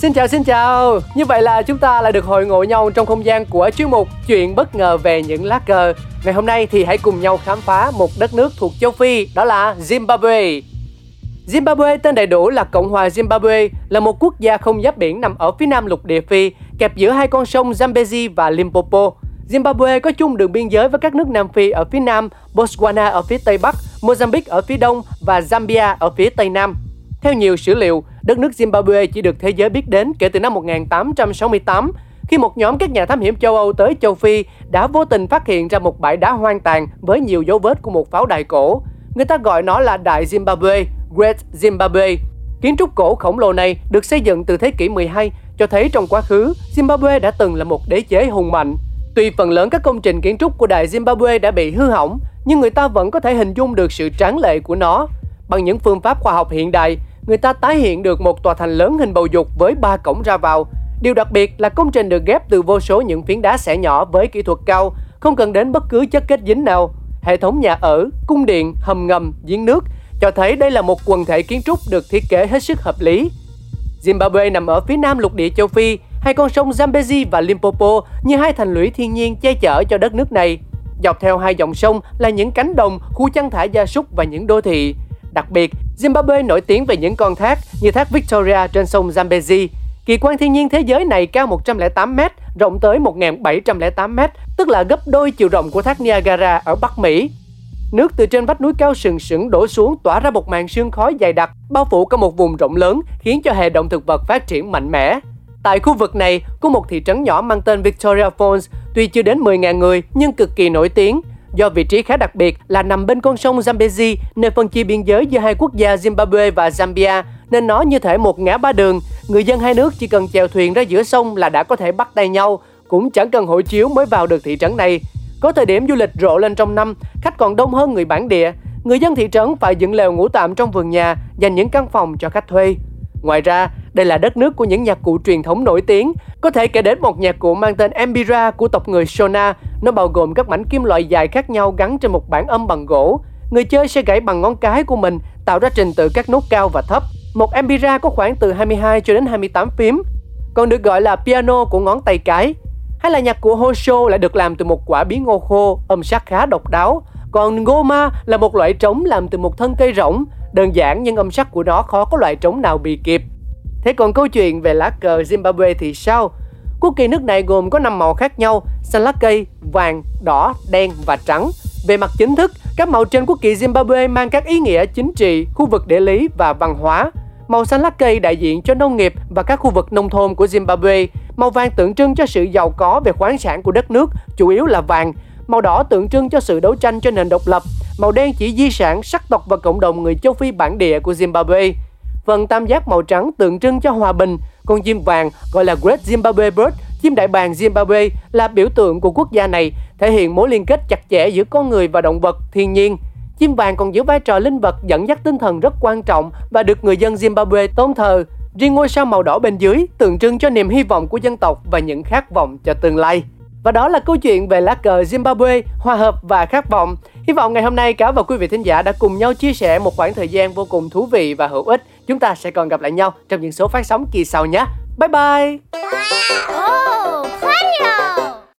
Xin chào xin chào, như vậy là chúng ta lại được hội ngộ nhau trong không gian của chuyên mục Chuyện bất ngờ về những lá cờ. Ngày hôm nay thì hãy cùng nhau khám phá một đất nước thuộc châu Phi, đó là Zimbabwe. Zimbabwe tên đầy đủ là Cộng hòa Zimbabwe, là một quốc gia không giáp biển nằm ở phía nam lục địa Phi, kẹp giữa hai con sông Zambezi và Limpopo. Zimbabwe có chung đường biên giới với các nước Nam Phi ở phía nam, Botswana ở phía tây bắc, Mozambique ở phía đông và Zambia ở phía tây nam. Theo nhiều sử liệu, đất nước Zimbabwe chỉ được thế giới biết đến kể từ năm 1868 khi một nhóm các nhà thám hiểm châu Âu tới châu Phi đã vô tình phát hiện ra một bãi đá hoang tàn với nhiều dấu vết của một pháo đài cổ. Người ta gọi nó là Đại Zimbabwe, Great Zimbabwe. Kiến trúc cổ khổng lồ này được xây dựng từ thế kỷ 12 cho thấy trong quá khứ, Zimbabwe đã từng là một đế chế hùng mạnh. Tuy phần lớn các công trình kiến trúc của Đại Zimbabwe đã bị hư hỏng, nhưng người ta vẫn có thể hình dung được sự tráng lệ của nó. Bằng những phương pháp khoa học hiện đại, người ta tái hiện được một tòa thành lớn hình bầu dục với ba cổng ra vào. Điều đặc biệt là công trình được ghép từ vô số những phiến đá xẻ nhỏ với kỹ thuật cao, không cần đến bất cứ chất kết dính nào. Hệ thống nhà ở, cung điện, hầm ngầm, giếng nước cho thấy đây là một quần thể kiến trúc được thiết kế hết sức hợp lý. Zimbabwe nằm ở phía nam lục địa châu Phi, hai con sông Zambezi và Limpopo như hai thành lũy thiên nhiên che chở cho đất nước này. Dọc theo hai dòng sông là những cánh đồng, khu chăn thả gia súc và những đô thị. Đặc biệt, Zimbabwe nổi tiếng về những con thác như thác Victoria trên sông Zambezi. Kỳ quan thiên nhiên thế giới này cao 108 m, rộng tới 1.708 m, tức là gấp đôi chiều rộng của thác Niagara ở Bắc Mỹ. Nước từ trên vách núi cao sừng sững đổ xuống tỏa ra một màn sương khói dày đặc, bao phủ cả một vùng rộng lớn, khiến cho hệ động thực vật phát triển mạnh mẽ. Tại khu vực này có một thị trấn nhỏ mang tên Victoria Falls, tuy chưa đến 10.000 người nhưng cực kỳ nổi tiếng. Do vị trí khá đặc biệt là nằm bên con sông Zambezi, nơi phân chia biên giới giữa hai quốc gia Zimbabwe và Zambia, nên nó như thể một ngã ba đường. Người dân hai nước chỉ cần chèo thuyền ra giữa sông là đã có thể bắt tay nhau, cũng chẳng cần hộ chiếu mới vào được thị trấn này. Có thời điểm du lịch rộ lên trong năm, khách còn đông hơn người bản địa. Người dân thị trấn phải dựng lều ngủ tạm trong vườn nhà, dành những căn phòng cho khách thuê. Ngoài ra, đây là đất nước của những nhạc cụ truyền thống nổi tiếng. Có thể kể đến một nhạc cụ mang tên Embira của tộc người Shona. Nó bao gồm các mảnh kim loại dài khác nhau gắn trên một bản âm bằng gỗ. Người chơi sẽ gãy bằng ngón cái của mình, tạo ra trình tự các nốt cao và thấp. Một Embira có khoảng từ 22 cho đến 28 phím, còn được gọi là piano của ngón tay cái. Hay là nhạc của Hosho lại được làm từ một quả bí ngô khô, âm sắc khá độc đáo. Còn goma là một loại trống làm từ một thân cây rỗng, đơn giản nhưng âm sắc của nó khó có loại trống nào bị kịp. Thế còn câu chuyện về lá cờ Zimbabwe thì sao? Quốc kỳ nước này gồm có 5 màu khác nhau, xanh lá cây, vàng, đỏ, đen và trắng. Về mặt chính thức, các màu trên quốc kỳ Zimbabwe mang các ý nghĩa chính trị, khu vực địa lý và văn hóa. Màu xanh lá cây đại diện cho nông nghiệp và các khu vực nông thôn của Zimbabwe. Màu vàng tượng trưng cho sự giàu có về khoáng sản của đất nước, chủ yếu là vàng. Màu đỏ tượng trưng cho sự đấu tranh cho nền độc lập. Màu đen chỉ di sản, sắc tộc và cộng đồng người châu Phi bản địa của Zimbabwe. Phần tam giác màu trắng tượng trưng cho hòa bình, con chim vàng gọi là Great Zimbabwe Bird, chim đại bàng Zimbabwe là biểu tượng của quốc gia này, thể hiện mối liên kết chặt chẽ giữa con người và động vật, thiên nhiên. Chim vàng còn giữ vai trò linh vật dẫn dắt tinh thần rất quan trọng và được người dân Zimbabwe tôn thờ. Riêng ngôi sao màu đỏ bên dưới tượng trưng cho niềm hy vọng của dân tộc và những khát vọng cho tương lai. Và đó là câu chuyện về lá cờ Zimbabwe, hòa hợp và khát vọng. Hy vọng ngày hôm nay cáo và quý vị thính giả đã cùng nhau chia sẻ một khoảng thời gian vô cùng thú vị và hữu ích. Chúng ta sẽ còn gặp lại nhau trong những số phát sóng kỳ sau nhé. Bye bye! Oh,